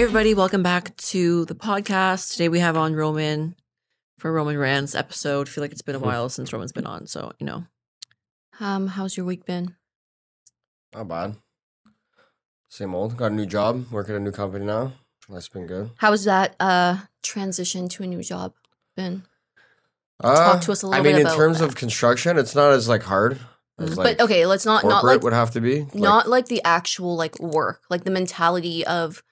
Hey, everybody, welcome back to the podcast. Today we have on Roman for Roman Rants episode. I feel like it's been a while since Roman's been on, so you know. Um, how's your week been? Not bad. Same old. Got a new job. Work at a new company now. That's been good. How's that uh transition to a new job been? Uh, Talk to us a little I mean, bit in about terms that. of construction, it's not as like hard as Mm, like but okay, let's not not like would have to be. Like, not like the actual like work, like the mentality of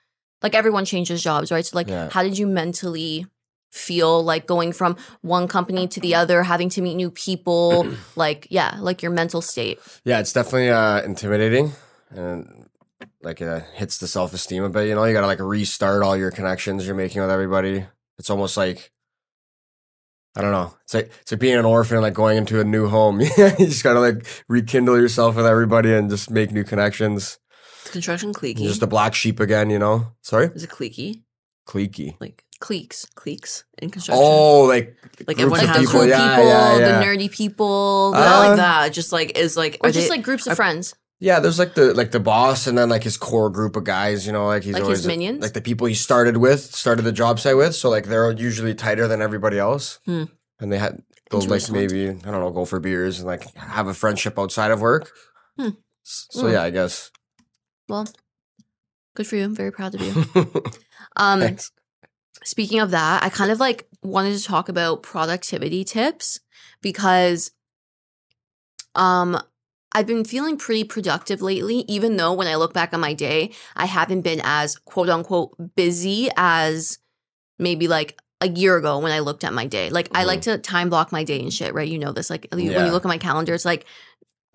like everyone changes jobs, right? So like Yeah. how did you mentally feel like going from one company to the other, having to meet new people, like yeah, like your mental state. yeah, it's definitely uh, intimidating and like it hits the self esteem a bit. You know, you gotta like restart all your connections you're making with everybody. It's almost like I don't know. It's like it's like being an orphan, like going into a new home. you just gotta like rekindle yourself with everybody and just make new connections. Is construction cliquey? Just a black sheep again, you know. Sorry, Is it cliquey? cliquey. Like cliques, cliques in construction. Oh, like like groups everyone of has people. cool Yeah, people, yeah, yeah. the nerdy people, Uh, not like that. Just like is like or are just they- like groups of are- friends. Yeah, there's like the like the boss and then like his core group of guys, you know, like he's Like his always minions? like the people he started with, started the job site with, so like they're usually tighter than everybody else. Hmm. And they had go like maybe I don't know, go for beers and like have a friendship outside of work. Hmm. So Hmm. yeah, I guess. Well, good for you. I'm very proud of you. Um, Thanks. speaking of that, I kind of like wanted to talk about productivity tips because um I've been feeling pretty productive lately, even though when I look back on my day, I haven't been as quote unquote busy as maybe like a year ago when I looked at my day. Like I like to time block my day and shit, right? You know this. Like when you look at my calendar, it's like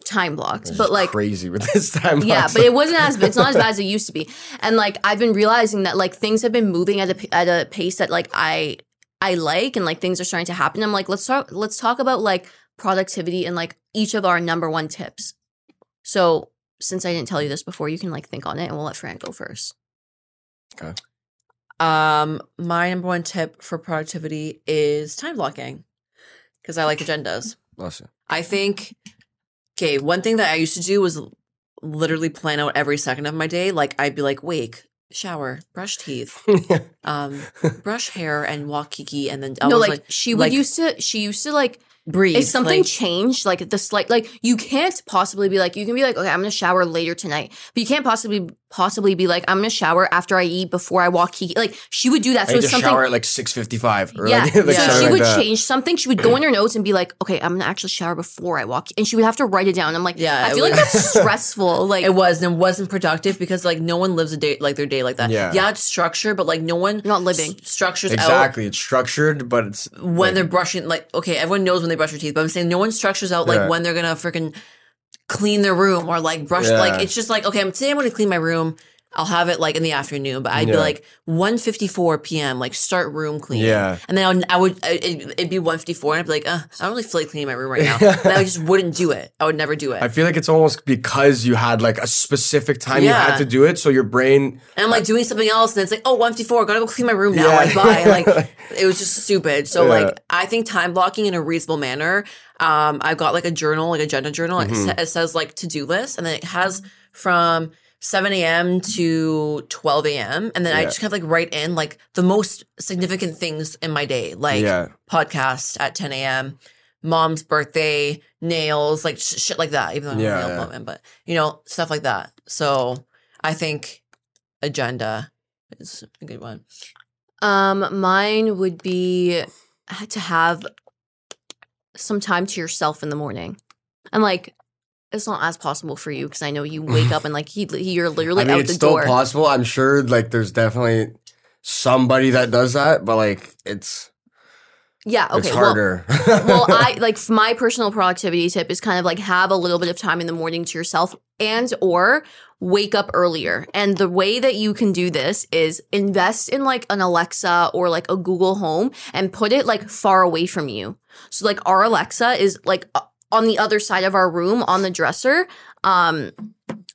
time blocked. It's but just like crazy with this time. yeah, lapse. but it wasn't as it's not as bad as it used to be. And like I've been realizing that like things have been moving at a p- at a pace that like I I like and like things are starting to happen. I'm like let's talk let's talk about like productivity and like each of our number one tips. So since I didn't tell you this before, you can like think on it and we'll let Fran go first. Okay. Um my number one tip for productivity is time blocking because I like agendas. Bless you. I think okay, one thing that I used to do was literally plan out every second of my day. Like I'd be like, wake, shower, brush teeth, um, brush hair, and walk kiki, and then I no, was like, like, she would like- used to. She used to like breathe. if something like, changed, like the slight, like you can't possibly be like you can be like okay, I'm gonna shower later tonight, but you can't possibly possibly be like I'm gonna shower after I eat before I walk. Kiki. Like she would do that. I So need to something. shower at like six fifty five. yeah, Like, like so she like would that. change something. She would go in her notes and be like, "Okay, I'm gonna actually shower before I walk," and she would have to write it down. I'm like, Yeah, I feel like was- that's stressful. Like, it was and it wasn't productive because like no one lives a day like their day like that. Yeah. yeah, it's structure, but like no one Not living. s- structures out Exactly. It's structured, but it's when like, they're brushing like okay everyone knows when they brush their teeth but i'm saying no one structures out like Yeah. when they're gonna freaking clean their room or like brush Yeah. like it's just like okay i'm today i'm gonna clean my room i'll have it like in the afternoon but i'd be like 1.54 p.m like start room cleaning Yeah. and then I would, I would it'd, it'd be 1.54 and i'd be like uh, i don't really feel like cleaning my room right now and i just wouldn't do it i would never do it I feel like it's almost because you had like a specific time you had to do it, so your brain and i'm like doing something else and it's like oh 1.54 gotta go clean my room now Yeah. like bye like it was just stupid. So Yeah. like I think time blocking in a reasonable manner. Um, I've got like a journal, like agenda journal. It, Mhm. sa- it says like to do list, and then it has from 7 a.m. to 12 a.m. And then I just kind of like write in like the most significant things in my day, like yeah. podcast at 10 a.m., mom's birthday, nails, like sh- shit like that. Even though I'm Yeah, a nail yeah. appointment, but you know stuff like that. So I think agenda is a good one. Um, mine would be to have some time to yourself in the morning. And like, it's not as possible for you because I know you wake up and like he, you're literally I mean, out it's the still door. possible. I'm sure like there's definitely somebody that does that, but like it's yeah, okay. it's harder. well, I like my personal productivity tip is kind of like have a little bit of time in the morning to yourself and or wake up earlier. And the way that you can do this is invest in like an Alexa or like a Google Home and put it like far away from you. So like our Alexa is like on the other side of our room on the dresser. Um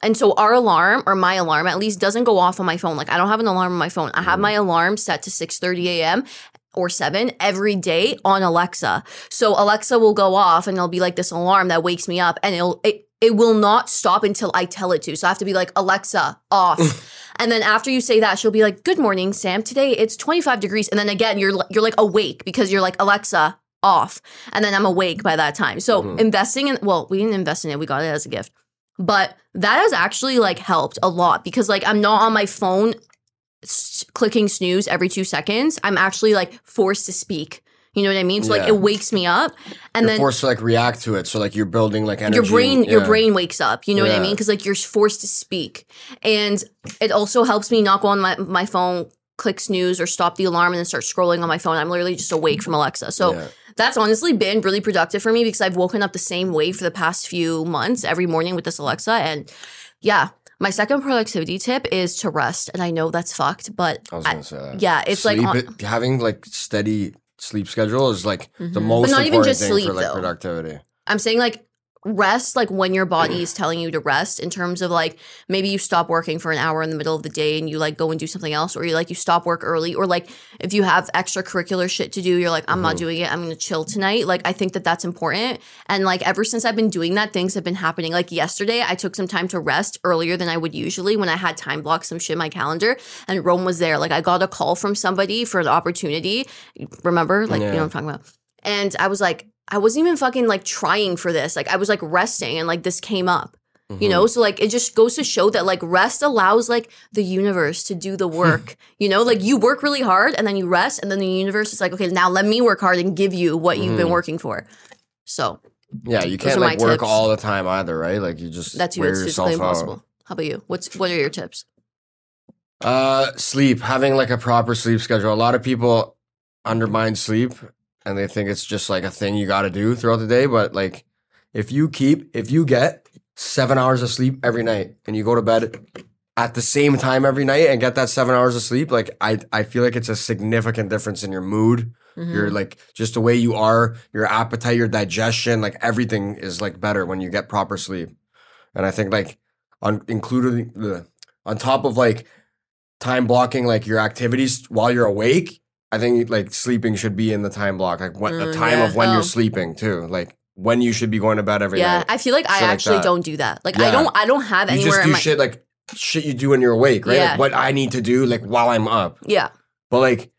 and so our alarm or my alarm at least doesn't go off on my phone. Like I don't have an alarm on my phone. I have my alarm set to 6:30 a.m. or 7 every day on Alexa. So Alexa will go off and it'll be like this alarm that wakes me up and it'll it it will not stop until I tell it to. So I have to be like, Alexa, off. and then after you say that, she'll be like, Good morning, Sam. Today it's 25 degrees. And then again, you're you're like awake because you're like, Alexa, off. And then I'm awake by that time. So Mhm. investing in well, we didn't invest in it, we got it as a gift. But that has actually like helped a lot because like I'm not on my phone s- clicking snooze every two seconds. I'm actually like forced to speak. You know what I mean? So like it wakes me up, and you're then forced to like react to it. So like you're building like energy. your brain your yeah. brain wakes up. You know what I mean? Because like you're forced to speak, and it also helps me not go on my my phone, click snooze, or stop the alarm and then start scrolling on my phone. I'm literally just awake from Alexa. So Yeah. That's honestly been really productive for me because I've woken up the same way for the past few months every morning with this Alexa. And yeah, my second productivity tip is to rest. And I know that's fucked, but I was gonna say that. yeah, it's like on- it- having like steady sleep schedule is like the Mhm. most But not even important just thing sleep, for like though. productivity. I'm saying like rest like when your body is telling you to rest in terms of like maybe you stop working for an hour in the middle of the day and you like go and do something else or you like you stop work early or like if you have extracurricular shit to do you're like I'm not Mhm. doing it. I'm going to chill tonight. Like I think that that's important. And like ever since I've been doing that things have been happening. Like yesterday I took some time to rest earlier than I would usually when I had time block some shit in my calendar and Rome was there. Like I got a call from somebody for the opportunity. Remember? Like you know what I'm talking about. And I was like, I wasn't even fucking like trying for this. Like I was like resting and like this came up. You Mhm. know, so like it just goes to show that like rest allows like the universe to do the work. you know, like you work really hard and then you rest, and then the universe is like, okay, now let me work hard and give you what you've been Mhm. working for. So Yeah, you can't like work tips. all the time either, right? Like you just that's you. wear It's yourself physically out. impossible. How about you? What's what are your tips? Uh, sleep. Having like a proper sleep schedule. A lot of people undermine sleep, and they think it's just like a thing you got to do throughout the day. But like, if you keep, if you get seven hours of sleep every night, and you go to bed at the same time every night and get that seven hours of sleep, like I, I feel like it's a significant difference in your mood, Mm-hmm. your like just the way you are, your appetite, your digestion, like everything is like better when you get proper sleep. And I think like on including the on top of like time blocking like your activities while you're awake, I think like sleeping should be in the time block, like what the Mm, time yeah. of when Oh. you're sleeping too, like when you should be going to bed every yeah, night. I feel like I Shit like actually that. don't do that. Like I Yeah. don't I don't have you anywhere just in do my shit like shit you do when you're awake, right? Yeah. Like what I need to do like while I'm up. yeah. But like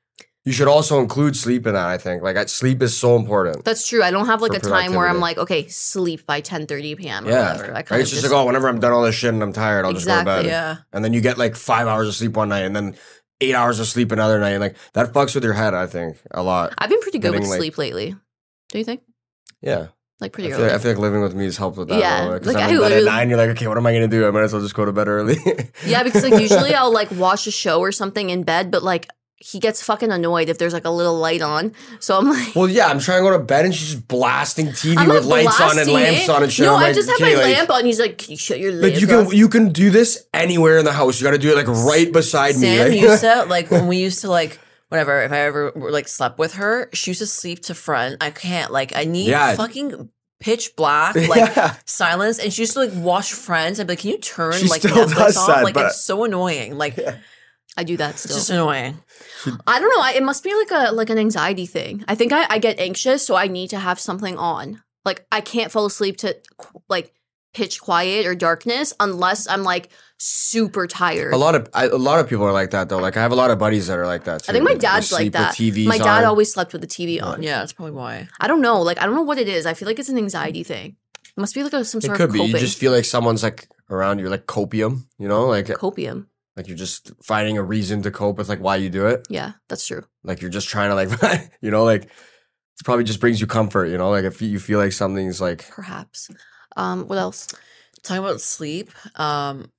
you should also include sleep in that, I think. Like I- sleep is so important. That's true. I don't have like For a time where I'm productivity. like, okay, sleep by 10 30 p.m. or Yeah. whatever. I kind Right? of It's just, like, oh, whenever I'm done all this shit and I'm tired, I'll just go to Exactly, bed. Yeah. And then you get like five hours of sleep one night and then eight hours of sleep another night. And like that fucks with your head, I think, a lot. I've been pretty good with like- sleep lately. Do you think? Yeah. Like pretty I early. feel, I feel like living with me has helped with that. Yeah, like, I'm I bed at nine, you're like, okay, what am I going to do? I might as well just go to bed early. Yeah, because like usually I'll like watch a show or something in bed, but like he gets fucking annoyed if there's like a little light on. So I'm like, well, yeah, I'm trying to go to bed and she's just blasting TV I'm with lights on and lamps it. on and shit. No, I'm I like, just have my like, lamp on. He's like, can you shut your lamp Like you can you can do this anywhere in the house. You got to do it like right beside me. Sam like- used to like when we used to like whatever. If I ever like slept with her, she used to sleep to front. I can't like I need Yeah. fucking pitch black like Yeah. silence. And she used to like watch Friends. I'd be like, can you turn She like still Netflix off? that, like it's so annoying. Like I do that it's still. just annoying. I don't know. I, it must be like a like an anxiety thing. I think I, I get anxious, so I need to have something on. Like I can't fall asleep to like pitch quiet or darkness unless I'm like super tired. A lot of I, a lot of people are like that though. Like I have a lot of buddies that are like that. Too. I think my dad's like sleep with that. TVs My dad on. always slept with the TV on. Yeah, that's probably why. I don't know. Like I don't know what it is. I feel like it's an anxiety thing. It must be like a, some It could of be. You just feel like someone's like around you, like copium. You know, like copium. Like you're just finding a reason to cope with like why you do it. Yeah, that's true. Like you're just trying to like you know like it probably just brings you comfort. You know, like if you feel like something's like Perhaps. Um, what else? Talking about sleep, um,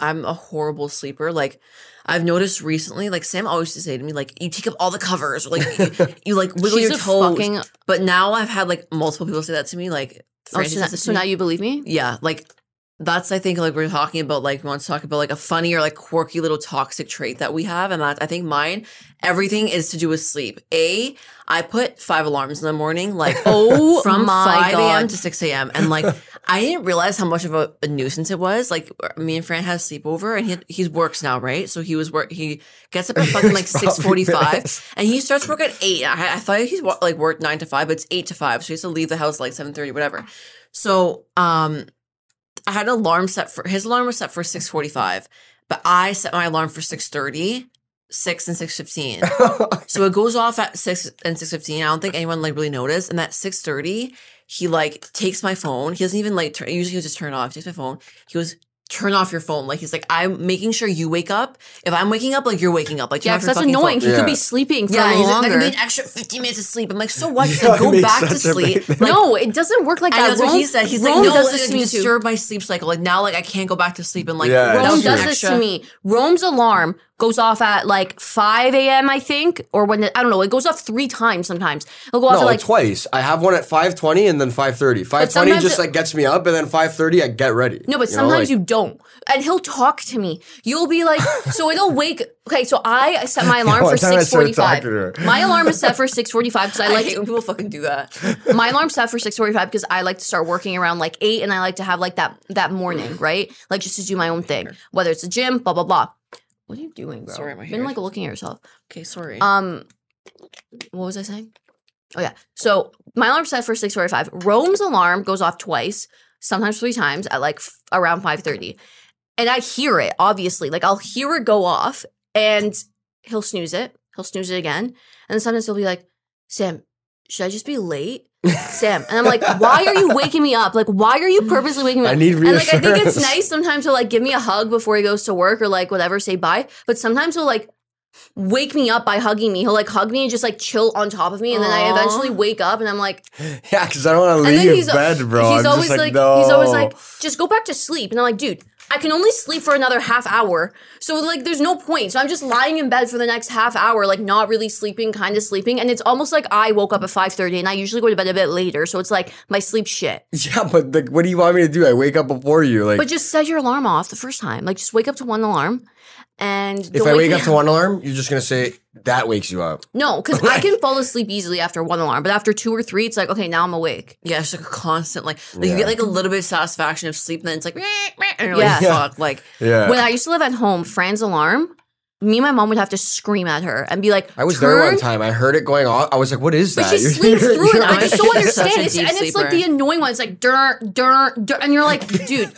I'm a horrible sleeper. Like I've noticed recently, like Sam always used to say to me, like, you take up all the covers, or like you, you like wiggle She's your a toes. fucking. But now I've had like multiple people say that to me, like Oh, so, now, says it to so me. now you believe me? yeah, like that's I think like we're talking about like we want to talk about like a funny or like quirky little toxic trait that we have, and that I think mine everything is to do with sleep. A, I put five alarms in the morning, like Oh from 5 a.m. To 6 a.m. And like, I didn't realize how much of a, a nuisance it was. Like, me and Fran had a sleepover and he, he works now, right? So he was work, he gets up at fucking like 6.45 and he starts work at 8. I, I thought he's like worked 9 to 5, but it's 8 to 5. So he has to leave the house like 7.30, whatever. So, um, I had an alarm set for his alarm was set for six forty five, but I set my alarm for six thirty. Six and six fifteen, so it goes off at six and six fifteen. I don't think anyone like really noticed. And at six thirty, he like takes my phone. He doesn't even like. Turn, usually he'll just turn it off. He takes my phone. He goes, turn off your phone. Like he's like, I'm making sure you wake up. If I'm waking up, like you're waking up. Like Yeah, off 'cause your that's annoying. phone. He could be sleeping for Yeah, a he's little like, I need an extra 15 minutes of sleep. I'm like, so what? He's Yeah, like, go back to such a big sleep. Like, no, it doesn't work like that. that's what he said. He's Rome like, no, does like, this it to me too. my sleep cycle. Like now, like I can't go back to sleep and like Yeah, Rome does this to me. Rome's alarm goes off at like 5 a.m. I think, or when it, I don't know. It goes off three times sometimes. It'll go off No, at like twice. I have one at five twenty and then five thirty. Five twenty just it- like gets me up, and then five thirty I get ready. No, but sometimes you don't. And he'll talk to me. You'll be like, so it'll wake. Okay, so I set my alarm for I six forty-five. to. My alarm is set for six forty-five because I I like hate when people fucking do that. my alarm's set for 6:45 because I like to start working around like 8 and I like to have like that that morning, right? Like just to do my own thing. Whether it's a gym, blah blah blah. What are you doing, bro? Sorry, my You've been like looking at yourself. Okay, sorry. Um what was I saying? Oh yeah. So my alarm's set for 6:45. Rome's alarm goes off twice, sometimes three times at like f- around 5:30. And I hear it, obviously. Like I'll hear it go off and he'll snooze it. He'll snooze it again. And then sometimes he'll be like, Sam, should I just be late? Sam. And I'm like, why are you waking me up? Like, why are you purposely waking me up? I need and like I think it's nice sometimes to like give me a hug before he goes to work or like whatever, say bye. But sometimes he'll like wake me up by hugging me. He'll like hug me and just like chill on top of me. And then I eventually wake up and I'm like, yeah, because I don't want to leave he's bed, bro. He's I'm always just like, no. he's always like, just go back to sleep. And I'm like, dude, I can only sleep for another half hour. So like there's no point. So I'm just lying in bed for the next half hour, like not really sleeping, kind of sleeping. And it's almost like I woke up at 5:30 and I usually go to bed a bit later. So it's like my sleep shit. yeah, but like, what do you want me to do? I wake up before you. Like, But just set your alarm off the first time. Like just wake up to one alarm. And if I wake up to one alarm, you're just gonna say that wakes you up. No, because I can fall asleep easily after one alarm, but after two or three, it's like, okay, now I'm awake. yeah, it's like a constant like like you get like a little bit of satisfaction of sleep, and then it's like, and you're Yeah. like, fuck, like Yeah, When I used to live at home, Fran's alarm, me and my mom would have to scream at her and be like, I was there one time. I heard it going off. I was like, "What is But that?" she You're- sleeps you're- through it. you're I just don't understand. It's, deep and it's like the annoying one. It's like, dur, dur, dur. And you're like, dude.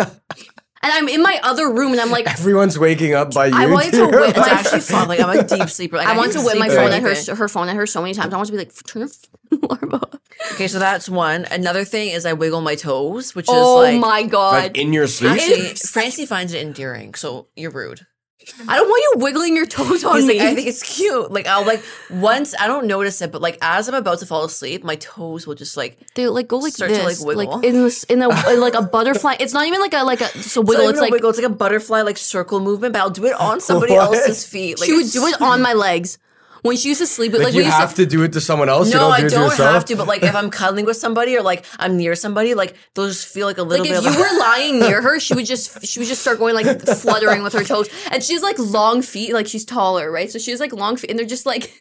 And I'm in my other room and I'm like, Everyone's waking up by you. I wanted to whip it's my actually fun. Like I'm a deep sleeper. Like, I want to whip my phone through at her, her phone at her so many times. I want to be like, turn her alarm off. Okay, so that's one. Another thing is I wiggle my toes, which Oh is like my God. like in your sleep. Actually, Francie finds it endearing, so you're rude. I don't want you wiggling your toes on He's me. like, I think it's cute. Like I'll like once I don't notice it, but like as I'm about to fall asleep, my toes will just like they like go like Start to, this, like, wiggle. in this, in a like a butterfly. It's not even like a like a just a it's wiggle. not It's even a like wiggle. It's like a butterfly like circle movement, but I'll do it on somebody What? else's feet. Like she would do it on my legs when she used to sleep. with Like, like you have to do it to someone else. you No, don't I do it don't yourself? have to. But like if I'm cuddling with somebody or like I'm near somebody, like they'll just feel like a little bit Like bit if of you were lying near her, she would just she would just start going like fluttering with her toes, and she's like long feet, like she's taller, right? So she has like long feet, and they're just like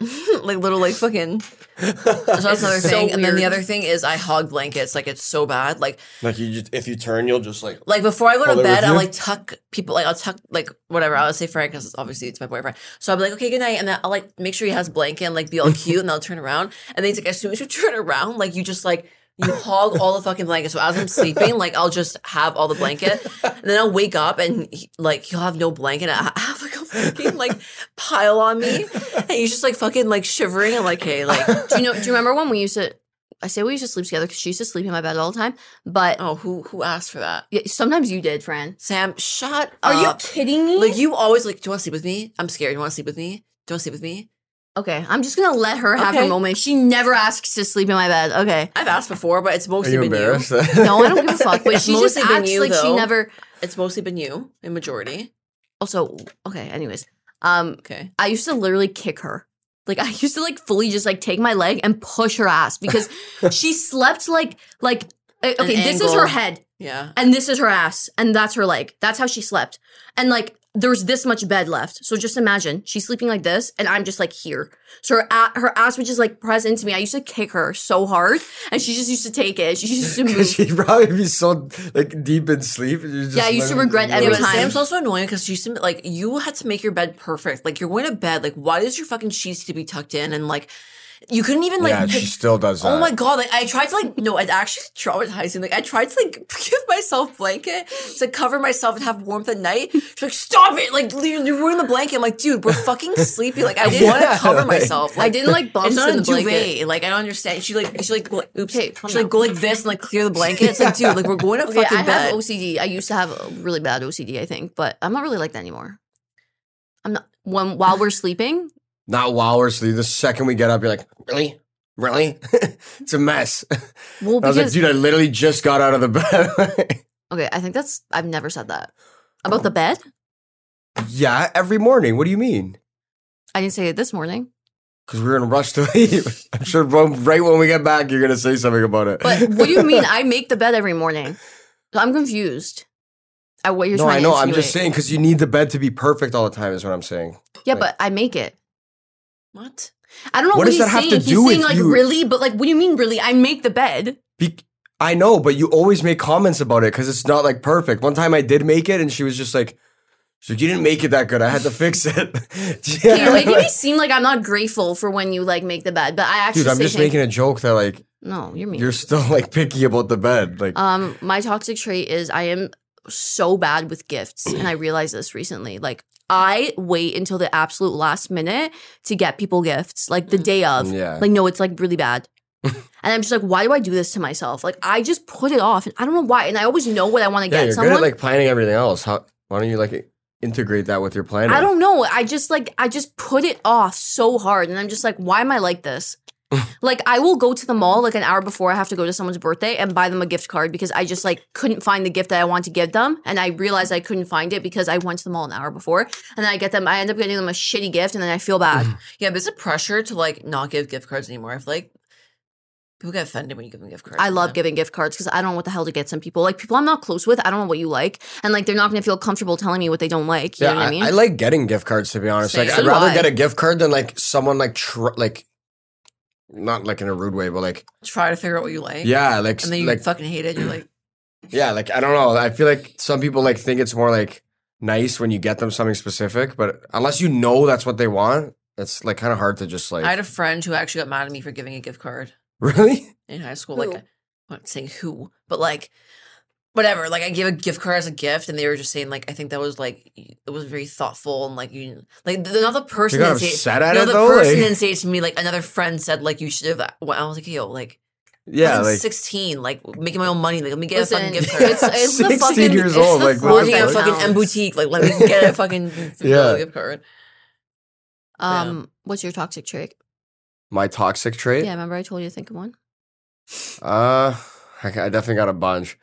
like little like fucking. So that's another so thing, and then the other thing is I hog blankets. Like it's so bad. Like Like you just if you turn, you'll just like like before I go to bed, I'll like tuck people. Like I'll tuck like whatever. I'll say Frank because obviously it's my boyfriend. So I'll be like, okay, good night, and then I'll like make sure he has blanket and like be all cute, and I'll turn around, and then he's like, as soon as you turn around, like you just like. You hog all the fucking blankets. So as I'm sleeping, like I'll just have all the blanket, and then I'll wake up and he, like he'll have no blanket. I have like a fucking like pile on me, and he's just like fucking like shivering. I'm like, hey, like do you know? Do you remember when we used to? I say we used to sleep together because she used to sleep in my bed all the time. But oh, who who asked for that? yeah, sometimes you did, Fran. Sam, shut Are you kidding me? Like you always like, do you want to sleep with me? I'm scared. Do you want to sleep with me? Do you want to sleep with me? Okay, I'm just gonna let her have her Okay. moment. She never asks to sleep in my bed. Okay. I've asked before, but it's Are mostly you been embarrassed? you. No, I don't give a fuck. But she just mostly been acts you, like she though. never. It's mostly been you in majority. Also, okay. Anyways, um, Okay. I used to literally kick her. Like I used to like fully just like take my leg and push her ass because she slept like like uh, okay, this is her angle. head Yeah. and this is her ass and that's her leg. That's how she slept. And like there's this much bed left. So just imagine she's sleeping like this and I'm just like here. So her a- her ass would just like press into me. I used to kick her so hard and she just used to take it. She used to move. She'd probably be so like deep in sleep. and you just Yeah, I used to regret Yeah, every but time. Sam's also annoying because she used to like you had to make your bed perfect. Like you're going to bed. Like why does your fucking sheets need to be tucked in and like You couldn't even like. yeah, she still does that. Oh my god! Like I tried to like no, it's actually traumatizing. Like I tried to like give myself blanket to cover myself and have warmth at night. She's like, "Stop it! Like you're ruined the blanket." I'm like, "Dude, we're fucking sleepy. Like I didn't want to Yeah, cover like- myself. I didn't like It's not in a the blanket. duvet. Like I don't understand. She like she like go, oops. Okay, calm she like go like this and like clear the blanket. It's like, dude, like we're going to Okay, fucking I bed. have OCD. I used to have a really bad OCD, I think, but I'm not really like that anymore. I'm not when while we're sleeping. Not while we're asleep. The second we get up, you're like, really? Really? it's a mess. Well, I was like, dude, I literally just got out of the bed. okay, I think that's I've never said that about the bed. yeah, every morning. What do you mean? I didn't say it this morning. Because we're in a rush to leave. I'm sure right when we get back, you're going to say something about it. But what do you mean? I make the bed every morning. I'm confused. At what you're no, trying I know. I'm just saying because you need the bed to be perfect all the time, is what I'm saying. Yeah, like- but I make it. What? I don't know What what, does he's that have saying. to he's do saying with like you? really, but like, what do you mean really? I make the bed. Be- I know, but you always make comments about it because it's not like perfect. One time I did make it, and she was just like, "So you didn't make it that good. I had to fix it." Okay, You're making me seem like I'm not grateful for when you like make the bed, but I actually Dude, I'm just thank making a joke that like No, you're mean. you're still like picky about the bed. Like, Um, my toxic trait is I am so bad with gifts, and I realized this recently. Like, I wait until the absolute last minute to get people gifts, like the mm. day of. yeah, Like, no, it's like really bad. and I'm just like, why do I do this to myself? Like, I just put it off, and I don't know why. And I always know what I want to yeah, get you're someone. good at like planning everything else. How? Why don't you like integrate that with your planning? I don't know. I just like I just put it off so hard, and I'm just like, why am I like this? Like I will go to the mall like an hour before I have to go to someone's birthday and buy them a gift card because I just like couldn't find the gift that I want to give them, and I realized I couldn't find it because I went to the mall an hour before, and then I get them. I end up getting them a shitty gift, and then I feel bad. Yeah, but it's a pressure to like not give gift cards anymore. I feel like people get offended when you give them gift cards. I love Yeah. giving gift cards because I don't know what the hell to get some people. Like people I'm not close with, I don't know what you like, and like they're not going to feel comfortable telling me what they don't like. You Yeah, know what I I, mean? I like getting gift cards to be honest. Same. Like, So I'd rather I. get a gift card than like someone like tr- like, not like in a rude way, but like Try to figure out what you like. yeah, like And then you like fucking hate it. You're like, yeah, like I don't know. I feel like some people like think it's more like nice when you get them something specific, but unless you know that's what they want, it's like kind of hard to just like I had a friend who actually got mad at me for giving a gift card really. in high school. Who? Like, I'm not saying who, but like, whatever. Like, I gave a gift card as a gift, and they were just saying like, I think that was like, it was very thoughtful and like you, like the, not the You person got didn't say it. upset at No, it the though. person like- didn't say it to me. Like another friend said, like you should have. Well, I was like, yo, like yeah, I'm like sixteen, like making my own money. Like let me get a fucking gift card. it's, it's the 16 fucking years it's old, the like, working the at fucking M boutique. Like let me get a fucking Yeah. gift card. Um, what's your toxic trait? my toxic trait. Yeah, remember I told you to think of one. Uh, I, I definitely got a bunch.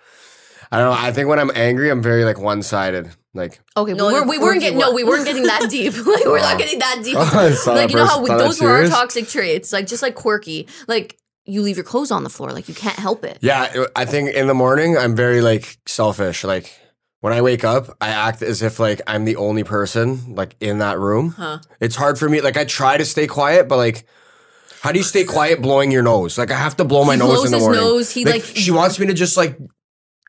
I don't know. I think when I'm angry, I'm very like one sided. Like Okay, No, we, like were, a we weren't getting no, we weren't getting that deep. like we're not getting that deep. Oh, like that you know how first- thought those that were our toxic traits, like just like quirky. Like you leave your clothes on the floor, like you can't help it. Yeah, I think in the morning I'm very like selfish. Like when I wake up, I act as if like I'm the only person like in that room. Huh. It's hard for me. Like I try to stay quiet, but like how do you stay quiet blowing your nose? Like I have to blow my He nose blows in the his morning. nose, he, like- she wants me to just like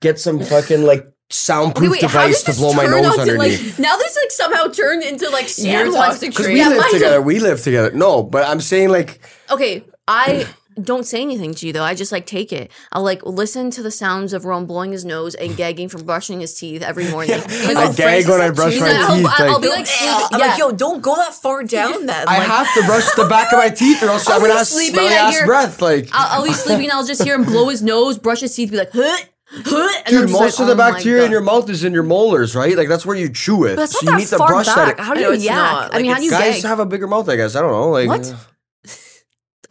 get some fucking like soundproof Okay, wait, device to blow my nose onto, underneath. like now this like somehow turned into like Your Sam wants toxic Because trait. we Yeah, live together. don't- We live together. No, but I'm saying like Okay, I don't say anything to you though. I just like take it. I'll like listen to the sounds of Ron blowing his nose and gagging from brushing his teeth every morning. Yeah. Like, I gag when I brush He's my like, I'll- teeth. I'll be like, I'm yeah. like, yo, don't go that far down. Then I like, have to brush the back of my teeth, or else I'll I'm gonna be have sleeping smelly ass your- breath. Like, I'll, I'll be sleeping and I'll just hear him blow his nose, brush his teeth, be like, huh, huh. And I'm dude, just most like, of the oh bacteria in your mouth is in your molars, right? Like that's where you chew it. But that's so not you that need to far brush back. that. How do you it's yak? not. I mean, Like, how do you Guys gag? have a bigger mouth, I guess. I don't know. Like, What? uh,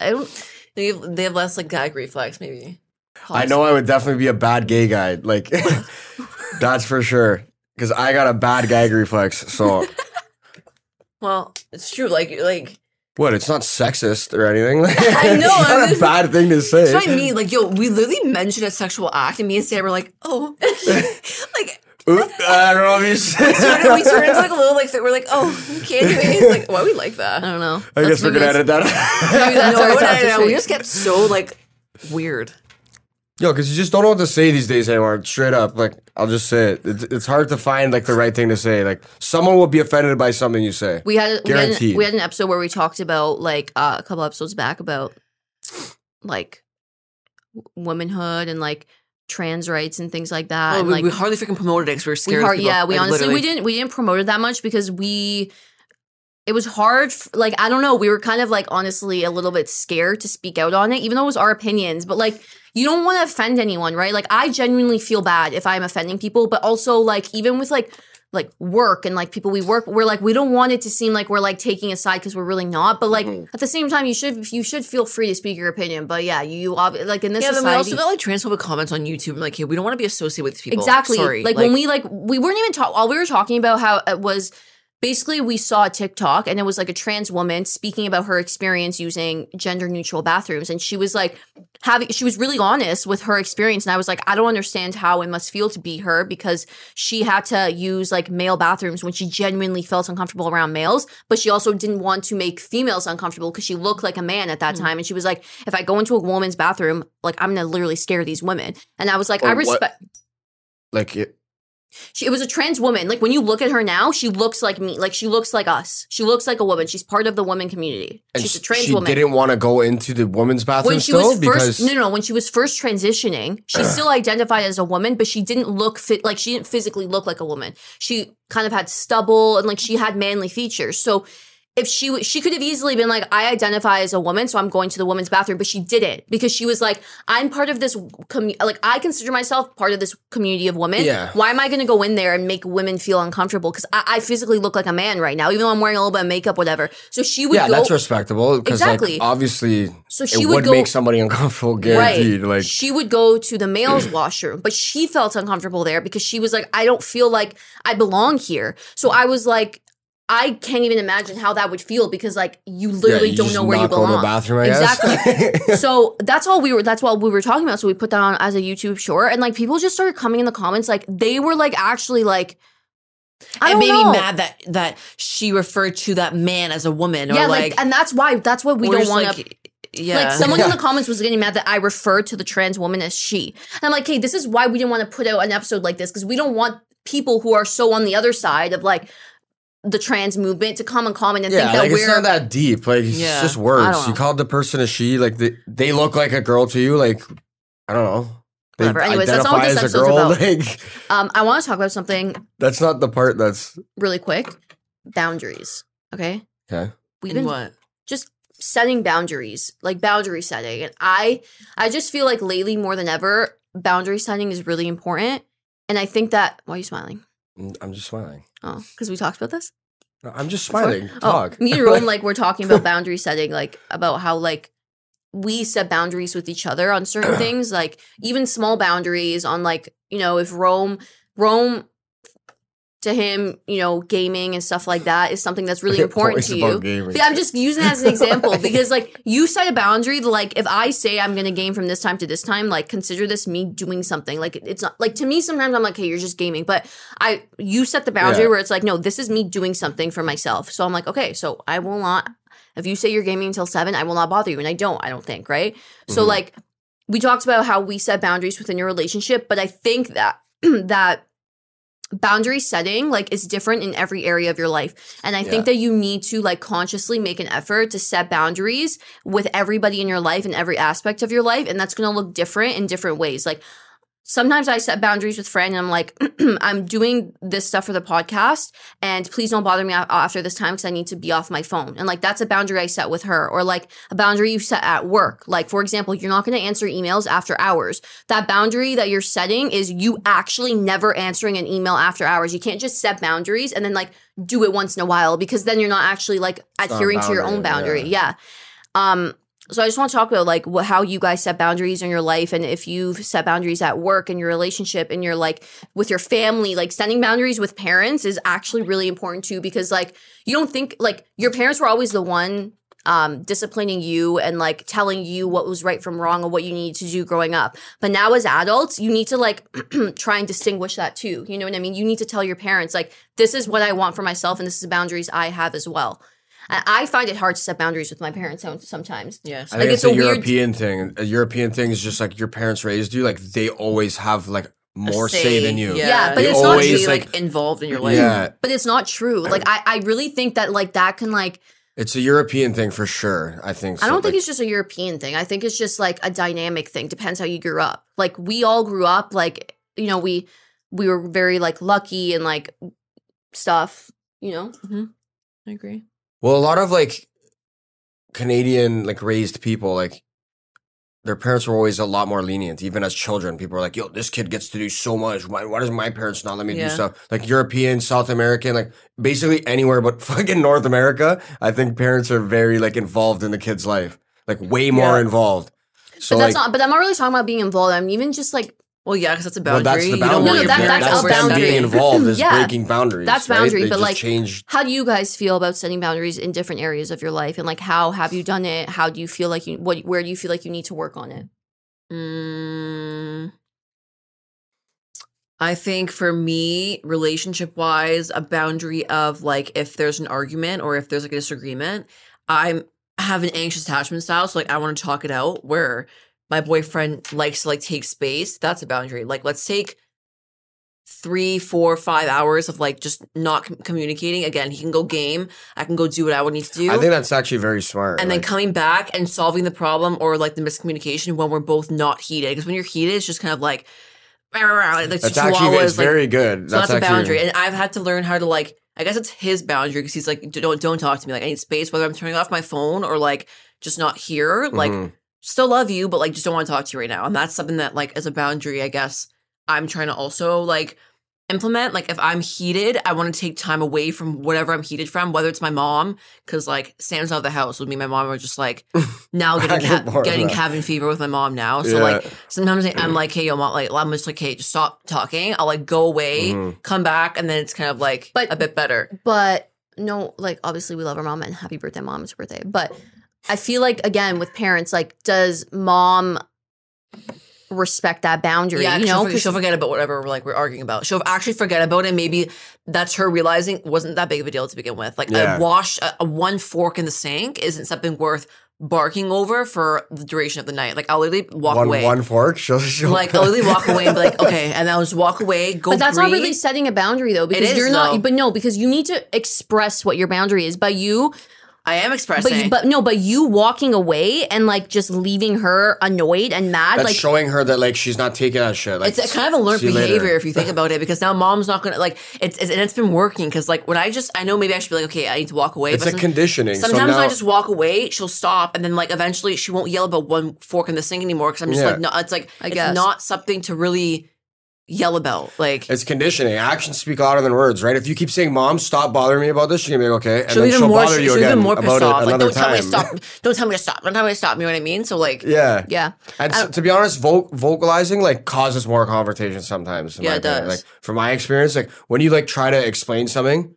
I don't. they have, they have less like gag reflex, maybe. I know I would definitely be a bad gay guy. Like, that's for sure. Because I got a bad gag reflex. So Well, it's true. Like, like what? It's not sexist or anything. Like, I know, It's not a just- bad thing to say. that's what I mean. Like, yo, we literally mentioned a sexual act, and me and Sam were like, oh, like. Oop, I don't know if you said. we turned into like a little like we're like oh you can't do it. It's like why we like that. I don't know. I guess we're gonna edit that. Maybe that's no, our no, no, we just get so like weird. Yo, because you just don't know what to say these days anymore. Straight up, like I'll just say it. It's, it's hard to find like the right thing to say. Like someone will be offended by something you say. We had we had, an, we had an episode where we talked about like uh, a couple episodes back about like womanhood and like trans rights and things like that. Oh, and, we, like we hardly freaking promoted it because we were we scared. of hard, people. yeah, we Like, honestly we didn't we didn't promote it that much because we it was hard f- like I don't know, we were kind of like honestly a little bit scared to speak out on it even though it was our opinions, but like you don't want to offend anyone, right? Like I genuinely feel bad if I'm offending people, but also like even with like like work and like people we work we're like we don't want it to seem like we're like taking a side because we're really not but like Mhm. at the same time you should you should feel free to speak your opinion but yeah you, you like in this Yeah, then we society also got like transphobic comments on YouTube. I'm like, hey, we don't want to be associated with these people. Exactly. Sorry. Like, when we like we weren't even talking. All we were talking about how it was basically we saw a TikTok and it was like a trans woman speaking about her experience using gender neutral bathrooms, and she was like having she was really honest with her experience, and I was like, I don't understand how it must feel to be her because she had to use like male bathrooms when she genuinely felt uncomfortable around males, but she also didn't want to make females uncomfortable because she looked like a man at that Mm. time, and she was like, if I go into a woman's bathroom, like I'm gonna literally scare these women, and I was like, Or I respect. Like it, She, it was a trans woman. Like when you look at her now, she looks like me. Like she looks like us. She looks like a woman. She's part of the woman community. and She's a trans she woman. didn't want to go into the women's bathroom when she still was because first, no, no, no, when she was first transitioning, she still identified as a woman, but she didn't look fit. Like she didn't physically look like a woman. She kind of had stubble and like she had manly features. So if she w- she could have easily been like, I identify as a woman, so I'm going to the women's bathroom, but she didn't because she was like, I'm part of this commu- like I consider myself part of this community of women. Yeah. Why am I going to go in there and make women feel uncomfortable? Because I, I physically look like a man right now, even though I'm wearing a little bit of makeup, whatever. So she would yeah, go. that's respectable because Exactly. like obviously so she it would, would go. make somebody uncomfortable, guaranteed. Right. Like she would go to the male's washroom, but she felt uncomfortable there because she was like, I don't feel like I belong here. So I was like, I can't even imagine how that would feel because like you literally yeah, you don't know where you not go to the belong. bathroom. I Exactly. guess. so that's all we were that's what we were talking about. So we put that on as a YouTube short and like people just started coming in the comments like they were like actually like I and don't made know. me mad that that she referred to that man as a woman or yeah, like, like, and that's why that's what we don't just want to like, yeah. Like someone in the comments was getting mad that I referred to the trans woman as she. And I'm like, hey, this is why we didn't want to put out an episode like this because we don't want people who are so on the other side of like the trans movement to come and comment and yeah, think that like we're not that deep. Like it's Yeah, just words. You called the person a she. Like they, they look like a girl to you. Like I don't know. They Whatever. Anyways, that's not what this as a girl. episode's Like um I want to talk about something that's not the part that's really quick. Boundaries. Okay. okay. We've In been what? just setting boundaries, like boundary setting. And I I just feel like lately more than ever, boundary setting is really important. And I think that why are you smiling? Mm, I'm just smiling. Oh, because we talked about this? No, I'm just smiling. Oh, Talk. me and Rome, like we're talking about boundary setting, like about how like we set boundaries with each other on certain things, like even small boundaries on like you know if Rome Rome to him, you know, gaming and stuff like that is something that's really important to you. Yeah, I'm just using that as an example because like you set a boundary. Like if I say I'm gonna game from this time to this time, like consider this me doing something. Like it's not like to me sometimes I'm like, hey, you're just gaming. But I you set the boundary Yeah. where it's like, no, this is me doing something for myself. So I'm like, okay, so I will not if you say you're gaming until seven, I will not bother you. And I don't, I don't think, right? So Mhm. like we talked about how we set boundaries within your relationship, but I think that that boundary setting like is different in every area of your life and i Yeah. think that you need to like consciously make an effort to set boundaries with everybody in your life and every aspect of your life and that's going to look different in different ways like sometimes i set boundaries with friends and i'm like i'm doing this stuff for the podcast and please don't bother me after this time because i need to be off my phone and like that's a boundary i set with her or like a boundary you set at work like for example you're not going to answer emails after hours that boundary that you're setting is you actually never answering an email after hours. You can't just set boundaries and then like do it once in a while because then you're not actually like adhering to your own boundary, boundary. Yeah. Um so I just want to talk about like what, how you guys set boundaries in your life and if you've set boundaries at work and your relationship and your like with your family like setting boundaries with parents is actually really important too because like you don't think like your parents were always the one um, disciplining you and like telling you what was right from wrong or what you needed to do growing up. But now as adults, you need to like try and distinguish that too. You know what I mean? You need to tell your parents like this is what I want for myself and this is the boundaries I have as well. And I find it hard to set boundaries with my parents sometimes. Yes. I Like, think it's it's, a a, weird- European thing. A European thing is just like your parents raised you. Like they always have like more say, than you. Yeah, Yeah, but They it's not always, like, like- involved in your life. Yeah, But it's not true. Like I, I really think that like that can like it's a European thing for sure. I think. I don't think like- it's just a European thing. I think it's just like a dynamic thing. Depends how you grew up. Like we all grew up like you know we we were very like lucky and like stuff. You know. Mm-hmm. I agree. Well, a lot of like Canadian like raised people like their parents were always a lot more lenient. Even as children, people were like, "Yo, this kid gets to do so much. Why, why does my parents not let me Yeah. do stuff?" Like European, South American, like basically anywhere but fucking North America. I think parents are very like involved in the kid's life, like way more Yeah. involved. So but that's like, not. But I'm not really talking about being involved. I'm even just like Well, yeah, because that's a well, boundary. that's the You don't No, no, that- parents that's a them boundary. being involved is Yeah. breaking boundaries. That's boundary, They but, like, change. how do you guys feel about setting boundaries in different areas of your life and like how have you done it? How do you feel like you what where do you feel like you need to work on it? Mm, I think for me, relationship wise, a boundary of like if there's an argument or if there's like a disagreement, I'm have an anxious attachment style. So like I want to talk it out where my boyfriend likes to like take space. That's a boundary. Like let's take three, four, five hours of like just not com- communicating. Again, he can go game. I can go do what I would need to do I think that's actually very smart. and then coming back and solving the problem or like the miscommunication when we're both not heated. Because when you're heated, it's just kind of like, like that's actually it's like, very good. so that's, a actually- boundary. And I've had to learn how to like, I guess it's his boundary because he's like, don't don't talk to me. Like I need space, whether I'm turning off my phone or like just not here. Like Mhm. Still love you, but like just don't want to talk to you right now. And that's something that like as a boundary, I guess I'm trying to also like implement. Like if I'm heated, I want to take time away from whatever I'm heated from, whether it's my mom, because like Sam's out of the house with me. My mom are just like now getting I get ca- getting cabin fever with my mom now. So Yeah. like sometimes I- I'm like, hey, yo, mom, like I'm just like, hey, just stop talking. I'll like go away, Mhm. come back, and then it's kind of like But- a bit better. But no, like obviously we love our mom and happy birthday, mom, it's her birthday. But I feel like again with parents, like does mom respect that boundary? Yeah, you know, she'll, for- she'll forget about whatever like we're arguing about. She'll actually forget about it. Maybe that's her realizing wasn't that big of a deal to begin with. Like Yeah. a wash, a, a one fork in the sink isn't something worth barking over for the duration of the night. Like I'll literally walk one away. one fork. She'll, she'll like I'll literally walk away and be like, okay, and I'll just walk away. Go. but that's not really setting a boundary though, because is, you're not. though. But no, because you need to express what your boundary is. By you, I am expressing. but you, but no, but you walking away and like just leaving her annoyed and mad, That's like showing her that like she's not taking that shit. Like it's a kind of a learned see you later. behavior if you think about it, because now mom's not gonna like it's, it's and it's been working. Because like when I just I know maybe I should be like okay I need to walk away. It's but a some- conditioning. So Sometimes now, I just walk away, she'll stop, and then like eventually she won't yell about one fork in the sink anymore because I'm just Yeah. like no, it's like I it's guess. not something to really yell about. Like It's conditioning. Actions speak louder than words, right? If you keep saying, "Mom, stop bothering me about this," she's gonna be like, "Okay," and she'll then she'll more bother you she'll again even more pissed about off. it Like another don't tell me time. to stop. Don't tell me to stop. Don't tell me to stop. You know what I mean? So like yeah, yeah. And so, to be honest, vo- vocalizing like causes more confrontation sometimes. Yeah, it opinion. does. Like from my experience, like when you like try to explain something,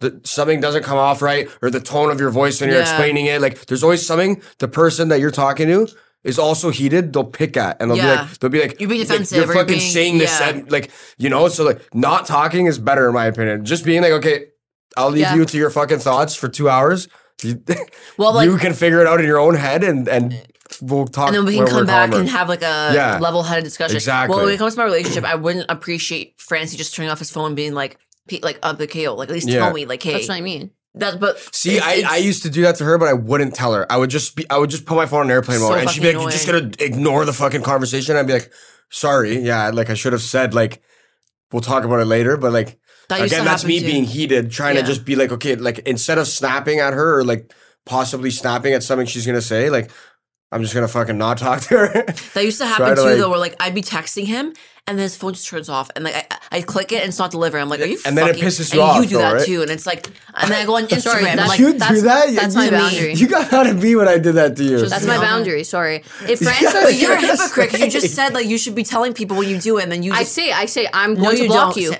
the something doesn't come off right, or the tone of your voice when you're Yeah. explaining it. Like there's always something the person that you're talking to is also heated. They'll pick at, and they'll be like, they'll be like, You're being like, defensive you're or you're fucking being- saying this, yeah. and, like you know. So like not talking is better in my opinion. Just being like, okay, I'll leave Yeah. you to your fucking thoughts for two hours. Well, like- you can figure it out in your own head, and and uh, we'll talk. and then we can come back calmer. and have like a Yeah. level-headed discussion. Exactly. Well, when it comes to my relationship, I wouldn't appreciate Francie just turning off his phone, and being like, like up the Kale, like at least Yeah. tell me, like, hey, That's what I mean. That. But See, it's- I, it's- I used to do that to her, but I wouldn't tell her. I would just be, I would just put my phone on airplane So mode, and she'd be like, fucking "You're just gonna ignore the fucking conversation." I'd be like, "Sorry, yeah, like I should have said like, we'll talk about it later." But like, That again, that's me too. being heated, trying Yeah. to just be like, okay, like instead of snapping at her or like possibly snapping at something she's gonna say, like, I'm just gonna fucking not talk to her. That used to happen to, too, like- though, where like I'd be texting him and then his phone just turns off, and like I, I click it and it's not delivering. I'm like, are you? Fucking. And then it pisses you and off, You do though, that right? too, and it's like, and then I go on Instagram, Sorry, and that's- like, you that's- do that? that's you, my you- boundary. You got out of me when I did that to you. That's my on that. boundary. Sorry. If Yeah. Francis, but you're a hypocrite. hypocrite. 'cause You just said like you should be telling people when you do it, and then you I say, I say, I'm no, going to block don't. you.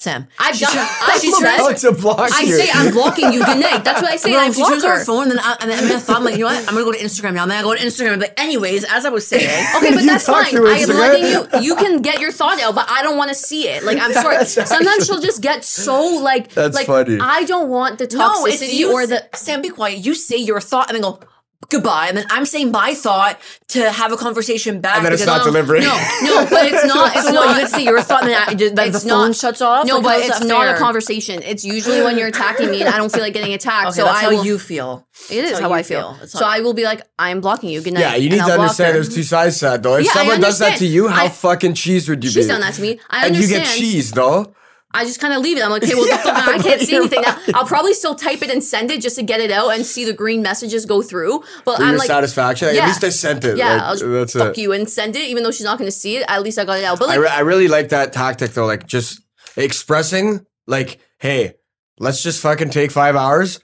Sa- Sam. I've She done. tur- I, she she turns- How says, to block I you. say I'm blocking you. Good night. That's what I say. No, and I she block turns her. her phone, and then I, and then I thought, I'm like, you know what? I'm gonna go to Instagram now. And then I go to Instagram. But anyways, as I was saying, Okay, but that's fine. I am Instagram? letting you. You can get your thought out, but I don't want to see it. Like I'm sorry. That's Sometimes actually- she'll just get so like. That's like, funny. I don't want the no, it's toxicity you or the. Sam, be quiet. You say your thought, and then go goodbye, and then I'm saying my thought to have a conversation back. And then it's not delivery. No, no, but it's not. It's So no, you not. can say your thought, and then I, just, like, the It's phone not- shuts off. No, Like, but it's that not a conversation. It's usually when you're attacking me and I don't feel like getting attacked. Okay, so that's I how will, you feel. It is how, how I feel. feel. So I will be like, I'm blocking you. Good night. Yeah, you need to understand there's two sides to that though. If Yeah, someone does that to you, how I- fucking cheese would you She's be? She's done that to me. I understand. and you get cheese though. I just kind of leave it. I'm like, okay, well, the I can't see anything now. I'll probably still type it and send it just to get it out and see the green messages go through. But For I'm like, satisfaction. Like, yeah. At least I sent it. yeah, Like, I'll just fuck it. you and send it, even though she's not going to see it. At least I got it out. But I, like, re- I really like that tactic though. Like just expressing like, hey, let's just fucking take five hours.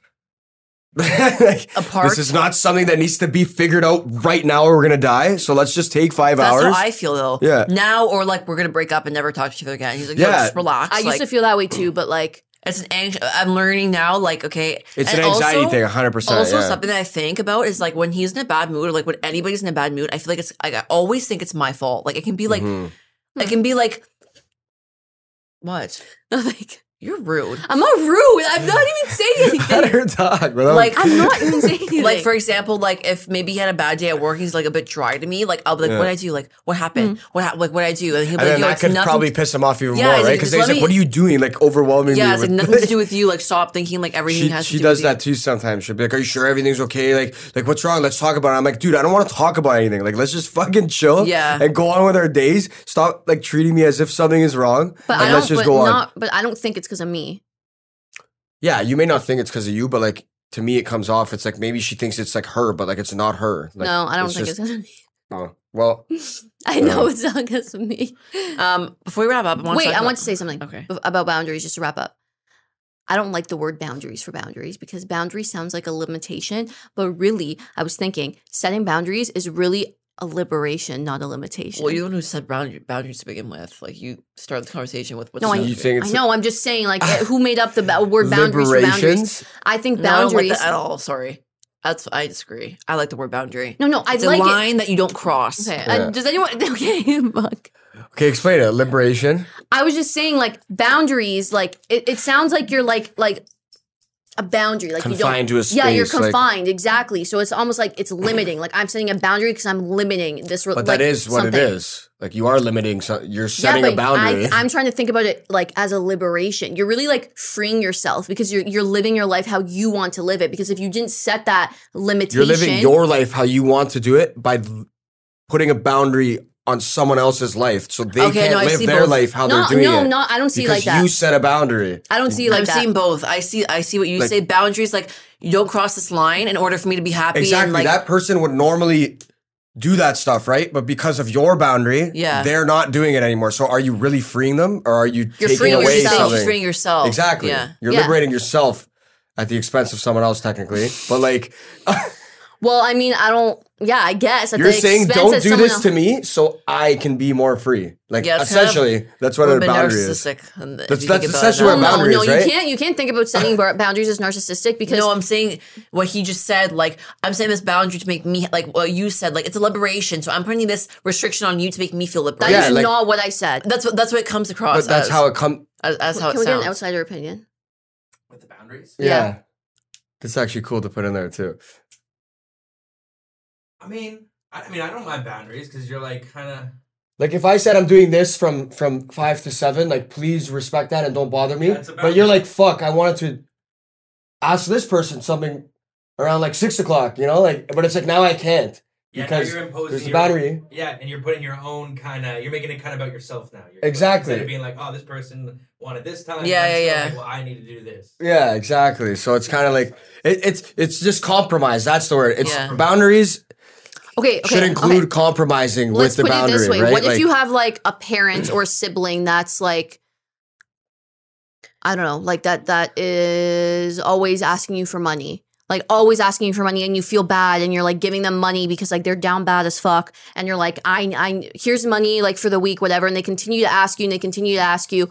like, Apart. This is not something that needs to be figured out right now or we're gonna die. So let's just take five That's hours. how I feel though. Yeah. Now or like we're gonna break up and never talk to each other again. He's like, yeah, Yeah. just relax. I used to feel that way too. But like, it's an anx- I'm learning now. Like, okay, it's and an anxiety also- thing, hundred percent. Also, yeah. something that I think about is like when he's in a bad mood, or like when anybody's in a bad mood. I feel like it's. Like, I always think it's my fault. Like it can be like, Mhm. it can be like, what? like You're rude. I'm not rude. I'm not even saying Let anything. her talk, bro. That was- Like I'm not even saying anything. Like for example, like if maybe he had a bad day at work, he's like a bit dry to me. Like I'll be like, Yeah. what I do? Like what happened? Mm. What happened? Like what I do? And he'll be and like, then Yo, that it's could nothing. probably piss him off even Yeah, more, right? Because just he's let like, me- "What are you doing? Like overwhelming yeah, me." it's like with- nothing to do with you. Like stop thinking like everything she has. she to do does with you. that too sometimes. She'll be like, "Are you sure everything's okay? Like, like what's wrong? Let's talk about it." I'm like, "Dude, I don't want to talk about anything. Like, let's just fucking chill, Yeah. and go on with our days. Stop like treating me as if something is wrong, but and I don't. let's just but go on." not. But I don't think it's because of me. Yeah, you may not think it's because of you, but like to me, it comes off. It's like maybe she thinks it's like her, but like it's not her. Like, no, I don't think just- it's because of me. oh, well, I know it's not because of me. Um, before we wrap up, I want Wait, to talk I about- want to say something Okay. about boundaries just to wrap up. I don't like the word boundaries for boundaries because boundary sounds like a limitation, but really, I was thinking setting boundaries is really a liberation, not a limitation. Well, you're the one who said boundaries to begin with. Like you start the conversation with what's No, I- you boundary. think I know. I'm just saying, like, eh, who made up the ba- word boundaries boundaries? I think No, I don't like boundaries. that at all. Sorry, that's I disagree. I like the word boundary. no, no, I It's like a line that you don't cross. Okay, Yeah. uh, does anyone? Okay, fuck. Okay, explain it. Liberation. I was just saying, like boundaries. Like it, it sounds like you're like like a boundary. Like you don't. To a space. Yeah, you're like- confined exactly. So it's almost like it's limiting. Like I'm setting a boundary because I'm limiting this. Re- but like, that is what something. it is. Like you are limiting. So you're setting yeah, a boundary. I, I'm trying to think about it like as a liberation. You're really like freeing yourself because you're you're living your life how you want to live it. Because if you didn't set that limitation, You're living your life how you want to do it by putting a boundary on someone else's life, so they Okay, can't no, live their both. life how no, they're doing no, it. no. I don't see it like that. you set a boundary. I don't see it like I'm that. seeing both. I see. I see what you Like- say. Boundaries, like you don't cross this line in order for me to be happy. Exactly. And like, that person would normally do that stuff, right? But because of your boundary, Yeah. they're not doing it anymore. So are you really freeing them, or are you You're taking freeing away yourself. something? You're freeing yourself. Exactly. Yeah. You're Yeah. liberating yourself at the expense of someone else, technically. But like, well, I mean, I don't. Yeah, I guess. At you're the saying, expense don't do this else. to me, so I can be more free. Like, Yeah, it's kind of- essentially, that's what We're a a boundary is. narcissistic. and if That's- that's essentially it what now. no, boundary no, is, you can't. You can't think about setting boundaries as narcissistic because No, I'm saying what he just said. Like I'm saying this boundary to make me like what you said. Like it's a liberation. So I'm putting this restriction on you to make me feel that liberated. is like- not what I said. that's what that's what it comes across. But that's as, how it comes. as, as how Can it we get an outsider opinion? with the boundaries. Yeah. Yeah. That's actually cool to put in there too. I mean, I, I mean, I don't mind boundaries because you're like kind of. Like if I said I'm doing this from from five to seven, like please respect that and don't bother me. But you're like, fuck, I wanted to ask this person something around like six o'clock, you know? Like but it's like now I can't. Yeah, Because you're imposing there's a your- boundary. Yeah, and you're putting your own kind of. You're making it kind of about yourself now. You're, Exactly. Instead of being like, oh, this person wanted this time. Yeah, yeah, yeah. Like, well, I need to do this. Yeah, exactly. So it's kind of like it, it's it's just compromise. That's the word. It's Yeah. boundaries Okay, okay. should include okay. compromising Let's with the boundary, it this way: right? What if you have like a parent or a sibling that's like, I don't know, like that that is always asking you for money, like always asking you for money, and you feel bad, and you're like giving them money because like they're down bad as fuck, and you're like, I, I, here's money like for the week, whatever, and they continue to ask you, and they continue to ask you.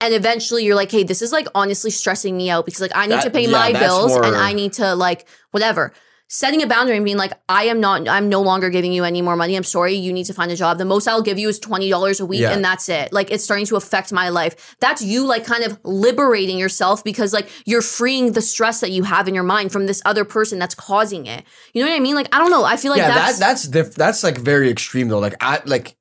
and eventually you're like, hey, this is like honestly stressing me out because like I need That- to pay yeah, my bills and I need to like whatever. Setting a boundary and being like, I am not, I'm no longer giving you any more money. I'm sorry, you need to find a job. The most I'll give you is twenty dollars a week, Yeah. and that's it. Like it's starting to affect my life. That's you like kind of liberating yourself because like you're freeing the stress that you have in your mind from this other person that's causing it. You know what I mean? Like I don't know. I feel like yeah, that's that that's diff- that's like very extreme though. Like I like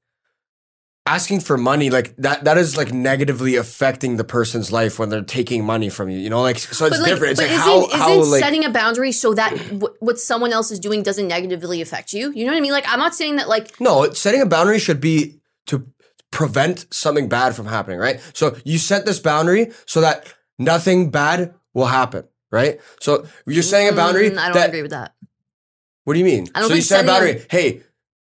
asking for money like that that is like negatively affecting the person's life when they're taking money from you. You know, like so it's like, different. It's but like isn't, how isn't how like setting a boundary so that w- what someone else is doing doesn't negatively affect you? You know what I mean? Like I'm not saying that like no setting a boundary should be to prevent something bad from happening, right? So you set this boundary so that nothing bad will happen, right? So you're setting a boundary. Mm, I don't that, agree with that. What do you mean? I don't so you set a setting a- boundary. hey,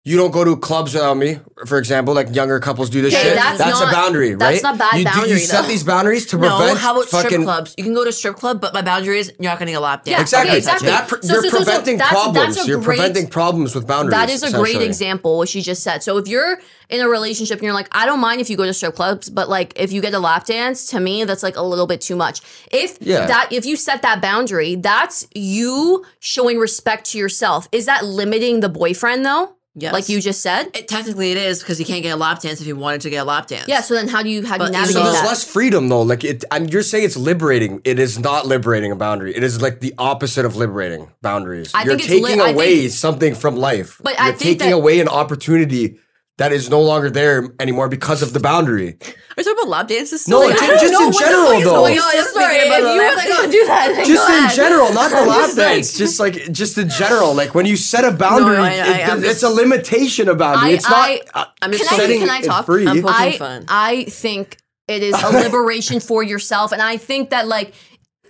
you don't go to clubs without me, for example. Like younger couples do this Okay, shit. that's a not- boundary, that's right? not bad you, do- boundary, you set though. these boundaries to No, prevent how about strip fucking clubs? You can go to strip club, but my boundary is you're not getting a lap dance. Yeah, exactly. okay, exactly. That So- you're so- so- preventing that's- that's problems. a you're great- preventing problems with boundaries. That is a great example what she just said. So if you're in a relationship and you're like, I don't mind if you go to strip clubs, but like if you get a lap dance, to me that's like a little bit too much. If Yeah. that if you set that boundary, that's you showing respect to yourself. Is that limiting the boyfriend though? Yes. Like you just said? It, technically, it is because he can't get a lap dance if he wanted to get a lap dance. Yeah, so then how do you how do you But navigate So uh, there's that? less freedom though. Like it, and you're saying it's liberating. It is not liberating a boundary. It is like the opposite of liberating boundaries. I you're think it's li- taking I away think- something from life. But you're I think taking that- away an opportunity that is no longer there anymore because of the boundary. Are you talking about lap dances? No, Like, ju- I just in general, though. going on. Oh, Just sorry, if you lap were dance. gonna do that, just in ahead. general, not the lap Just like- dance. Just like just in general, like when you set a boundary, I- I- it- it's just- a limitation of boundary. I- it's not. I- uh, I'm just Can I- setting can I it talk? free. I'm poking I fun. I think it is a liberation for yourself, and I think that like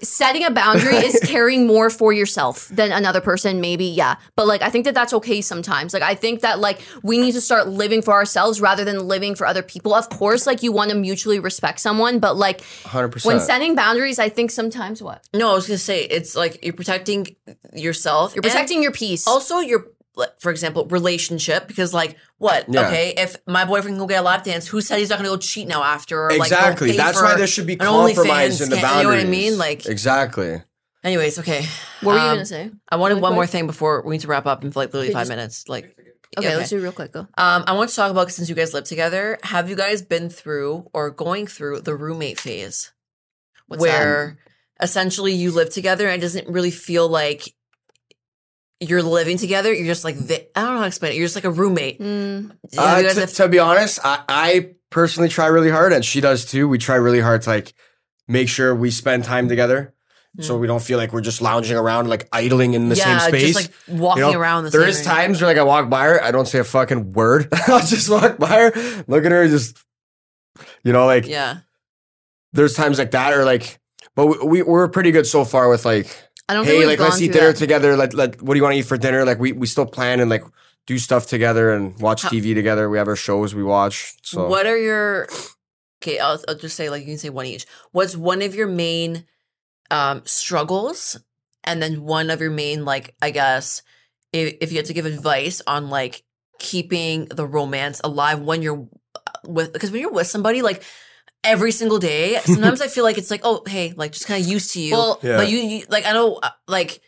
setting a boundary is caring more for yourself than another person. Maybe yeah, but like I think that that's okay sometimes. Like I think that like we need to start living for ourselves rather than living for other people. Of course, like you want to mutually respect someone, but like 100%. when setting boundaries, I think sometimes what No, I was gonna say it's like you're protecting yourself. you're and protecting your peace. also your, like, for example, relationship. Because like, what? Yeah. Okay, if my boyfriend can go get a lap dance, who said he's not gonna go cheat now after? Or, like, exactly. pay That's why there should be an OnlyFans compromise in the can- boundaries. You know what I mean? Like, exactly. anyways, okay. what were you um, gonna say? I wanted Really one more thing before we need to wrap up in like literally five just- minutes. Like, Okay, let's do it real quick. Go. Um, I want to talk about since you guys live together. Have you guys been through or going through the roommate phase, What's where essentially you live together and it doesn't really feel like you're living together? You're just like the, I don't know how to explain it. You're just like a roommate. Mm, Yeah, Uh, to, have- to be honest, I, I personally try really hard, and she does too. We try really hard to like make sure we spend time together, so we don't feel like we're just lounging around, like idling in the yeah, same space. just like walking You know, around the There same is area. times where like I walk by her, I don't say a fucking word. I'll just walk by her, look at her, just you know, like Yeah. there's times like that, or like, but we, we we're pretty good so far with like, I don't hey, like let's eat dinner that. together. Like, like, what do you want to eat for dinner? Like, we we still plan and like do stuff together and watch How- TV together. We have our shows we watch. So What are your okay? I'll, I'll just say like you can say one each. What's one of your main um, struggles, and then one of your main like I guess if, if you had to give advice on like keeping the romance alive when you're uh, with because when you're with somebody like every single day sometimes i feel like it's like oh hey like just kind of used to you Well, Yeah. but you, you like i don't like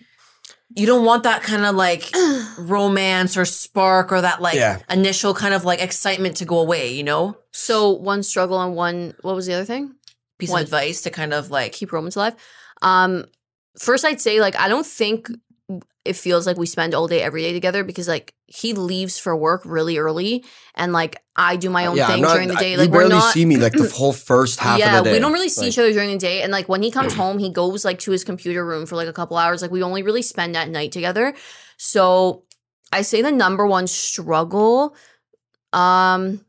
you don't want that kind of like romance or spark or that like Yeah. initial kind of like excitement to go away, you know? so one struggle and one. What was the other thing? Piece What? of advice to kind of like keep romance alive. Um, first, I'd say like I don't think it feels like we spend all day every day together because like he leaves for work really early and like I do my own yeah, thing not, during the day. you Like we're barely not. see me like the whole first half yeah, of the day. we don't really see Like, each other during the day, and like when he comes home, he goes like to his computer room for like a couple hours. Like we only really spend that night together. So I say the number one struggle, um,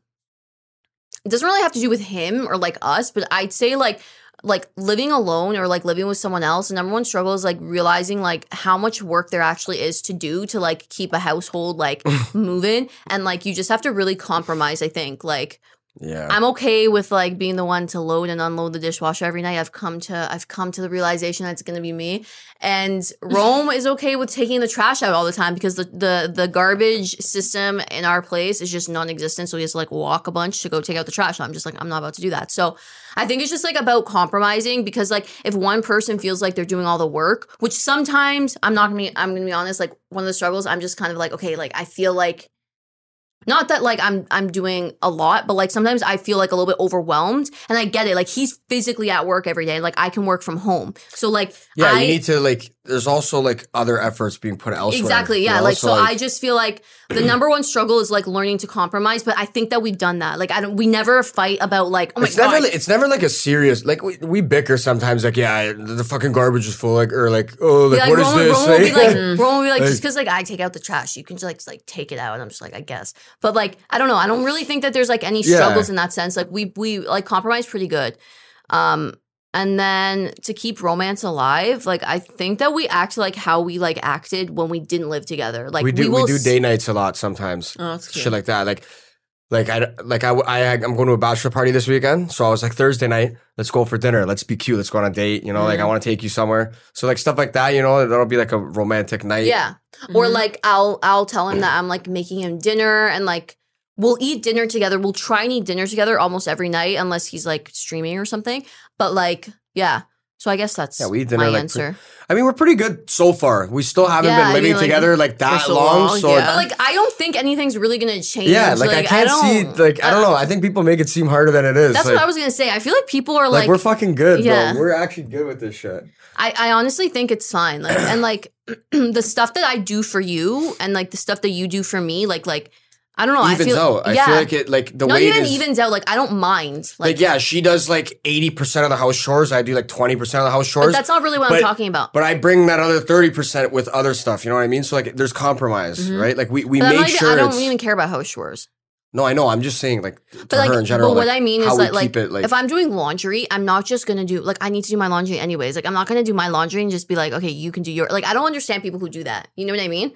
it doesn't really have to do with him or like us, but I'd say like like living alone or like living with someone else. The number one struggle is like realizing like how much work there actually is to do to like keep a household like moving, and like you just have to really compromise. I think like Yeah. I'm okay with like being the one to load and unload the dishwasher every night. I've come to I've come to the realization that it's gonna be me. And Rome is okay with taking the trash out all the time because the the the garbage system in our place is just non-existent. So he has to like walk a bunch to go take out the trash. I'm just like, I'm not about to do that. So I think it's just like about compromising because like if one person feels like they're doing all the work, which sometimes I'm not gonna be I'm gonna be honest, like one of the struggles, I'm just kind of like, okay, like I feel like not that like I'm I'm doing a lot, but like sometimes I feel like a little bit overwhelmed, and I get it. Like he's physically at work every day. Like I can work from home, so like yeah, I, you need to like. There's also like other efforts being put elsewhere. exactly yeah. know? Like so, I just feel like the number one struggle is like learning to compromise. But I think that we've done that. Like I don't. We never fight about like oh my it's god. never. It's never like a serious. Like we, we bicker sometimes. Like yeah, the, fucking garbage is full. Like or like oh like, like, what is Roman, this? Roman will be Like- like, Roman will be like, Like- just because like I take out the trash, you can just like, just, like take it out, and I'm just like, I guess. But like, I don't know. I don't really think that there's like any Yeah. struggles in that sense. Like we we like compromise pretty good. Um, and then to keep romance alive, like I think that we act like how we like acted when we didn't live together. Like we do. We, will do day nights a lot sometimes. Oh, that's cute. Shit like that. Like. Like I like I, I I'm going to a bachelor party this weekend, so I was like Thursday night, let's go for dinner, let's be cute, let's go on a date, you know, like I Mm. want to take you somewhere, so like stuff like that, you know, that'll be like a romantic night. Yeah. Or Mhm. like I'll I'll tell him that I'm like making him dinner and like we'll eat dinner together. We'll try and eat dinner together almost every night unless he's like streaming or something. But like, yeah. So I guess that's Yeah, we eat dinner, my like, answer. I mean, we're pretty good so far. We still haven't Yeah, I been living mean, like, together like that so long, long, so yeah. but like I don't think anything's really gonna change. Yeah, like, I can't see like I don't uh, know. I think people make it seem harder than it is. That's like, what I was gonna say. I feel like people are like, like, we're fucking good, Yeah. bro. We're actually good with this shit. I, I honestly think it's fine. Like and like the stuff that I do for you and like the stuff that you do for me, like like I don't know. evens I feel out. I yeah. feel like it like the Not way even it is, evens out. Like I don't mind. like, Like, yeah, she does like eighty percent of the house chores. I do like twenty percent of the house but chores. that's not really what but- I'm talking about. but I bring that other thirty percent with other stuff. You know what I mean? So like, there's compromise, Mhm. right? Like we we But make even, sure. I don't even care about house chores. no, I know. I'm just saying like to But like, her in general. but what like, I mean is that like, it, like if I'm doing laundry, I'm not just gonna do like I need to do my laundry anyways. Like I'm not gonna do my laundry and just be like, okay, you can do your like. I don't understand people who do that. You know what I mean?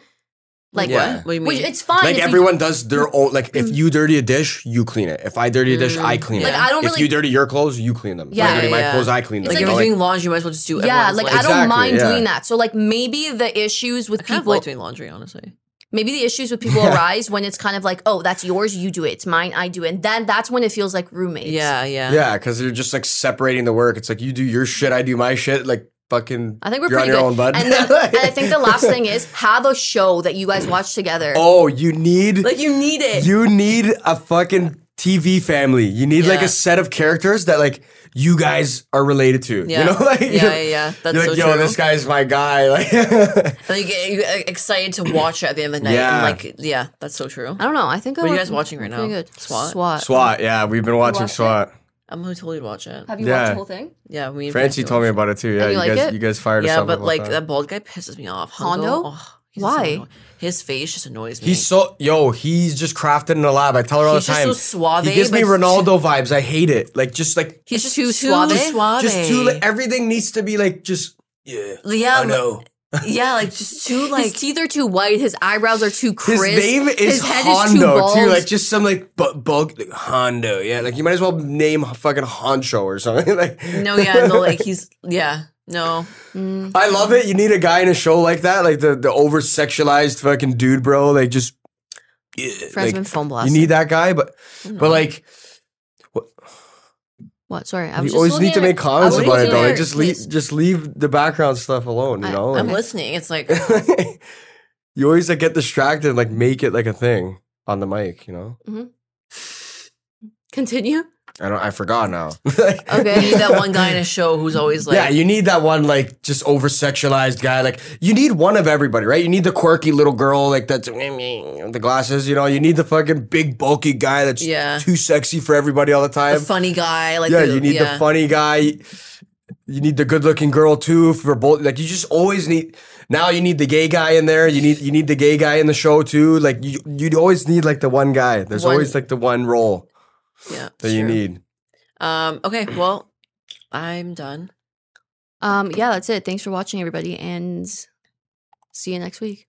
Like Yeah. what? What do you Which mean? it's fine. like if you- everyone does their own like if mm. you dirty a dish you clean it if i dirty a dish i mm. clean Like, it I don't if really- you dirty your clothes you clean them if Yeah, i dirty my yeah. clothes i clean them It's like you if know, you're doing laundry, you might as well just do. yeah, everyone's like I don't Exactly, mind yeah. doing that. So like maybe the issues with I kind of people, like doing laundry, honestly. maybe the issues with people arise when it's kind of like, oh, that's yours, you do it. It's mine, I do it. And then that's when it feels like roommates. Yeah, yeah, yeah because you're just like separating the work it's like you do your shit i do my shit like fucking I think we're you're on pretty your good. own bud And, the, and I think the last thing is have a show that you guys watch together. oh you need Like you need it. you need a fucking tv family you need like a set of characters that like you guys are related to Yeah. you know like yeah, yeah, yeah. That's you're so like yo true. this guy's my guy like And you get you get excited to watch it at the end of the night. Yeah. And like, yeah, that's so true. I don't know. I think What are you wa- guys watching right now? Good. SWAT? SWAT. swat yeah we've been watching watched swat I'm gonna totally watch it. Have you Yeah. watched the whole thing? Yeah, we. Francie told me about it too. Yeah, you you, like guys, it? you guys fired us Yeah, up but about like that. that bald guy pisses me off. Hondo? Oh, he's Why? annoying. His face just annoys me. He's so yo. He's just crafted in the lab. I tell her all He's the just time. so suave. he gives me but- Ronaldo vibes. I hate it. Like just like He's just too too suave. suave. just too. Like, everything needs to be like just yeah. Yeah, I know. Yeah, like just too like His teeth are too white. His eyebrows are too His crisp. name is his head is too Hondo bald. too. Like just some like bu- bulk like Hondo. Yeah, like you might as well name fucking Honcho or something. like no, yeah, no, like he's yeah, no. Mm. I love it. You need a guy in a show like that, like the the over sexualized fucking dude, bro. Like just yeah, like, been phone you need that guy, but but like what? Sorry, I you was just always need to make comments about it though. Like just leave just leave the background stuff alone. You I- know. I'm Okay. listening. It's like you always like get distracted, and, like make it like a thing on the mic. You know. Mm-hmm. Continue. I don't. I forgot now. Okay. you need that one guy in a show who's always like, yeah, you need that one like just over sexualized guy. Like you need one of everybody, right? You need the quirky little girl like that's the glasses. You know, you need the fucking big bulky guy that's Yeah. too sexy for everybody all the the time. funny guy. Like yeah, the- you need yeah. the funny guy. You need the good looking girl too for both. Like you just always need. Now you need the gay guy in there. You need you need the gay guy in the show too. Like you you'd always need like the one guy. There's One- always like the one role Yeah, that you true. need. Um. Okay. Well, I'm done. Um. Yeah, that's it. Thanks for watching, everybody, and see you next week.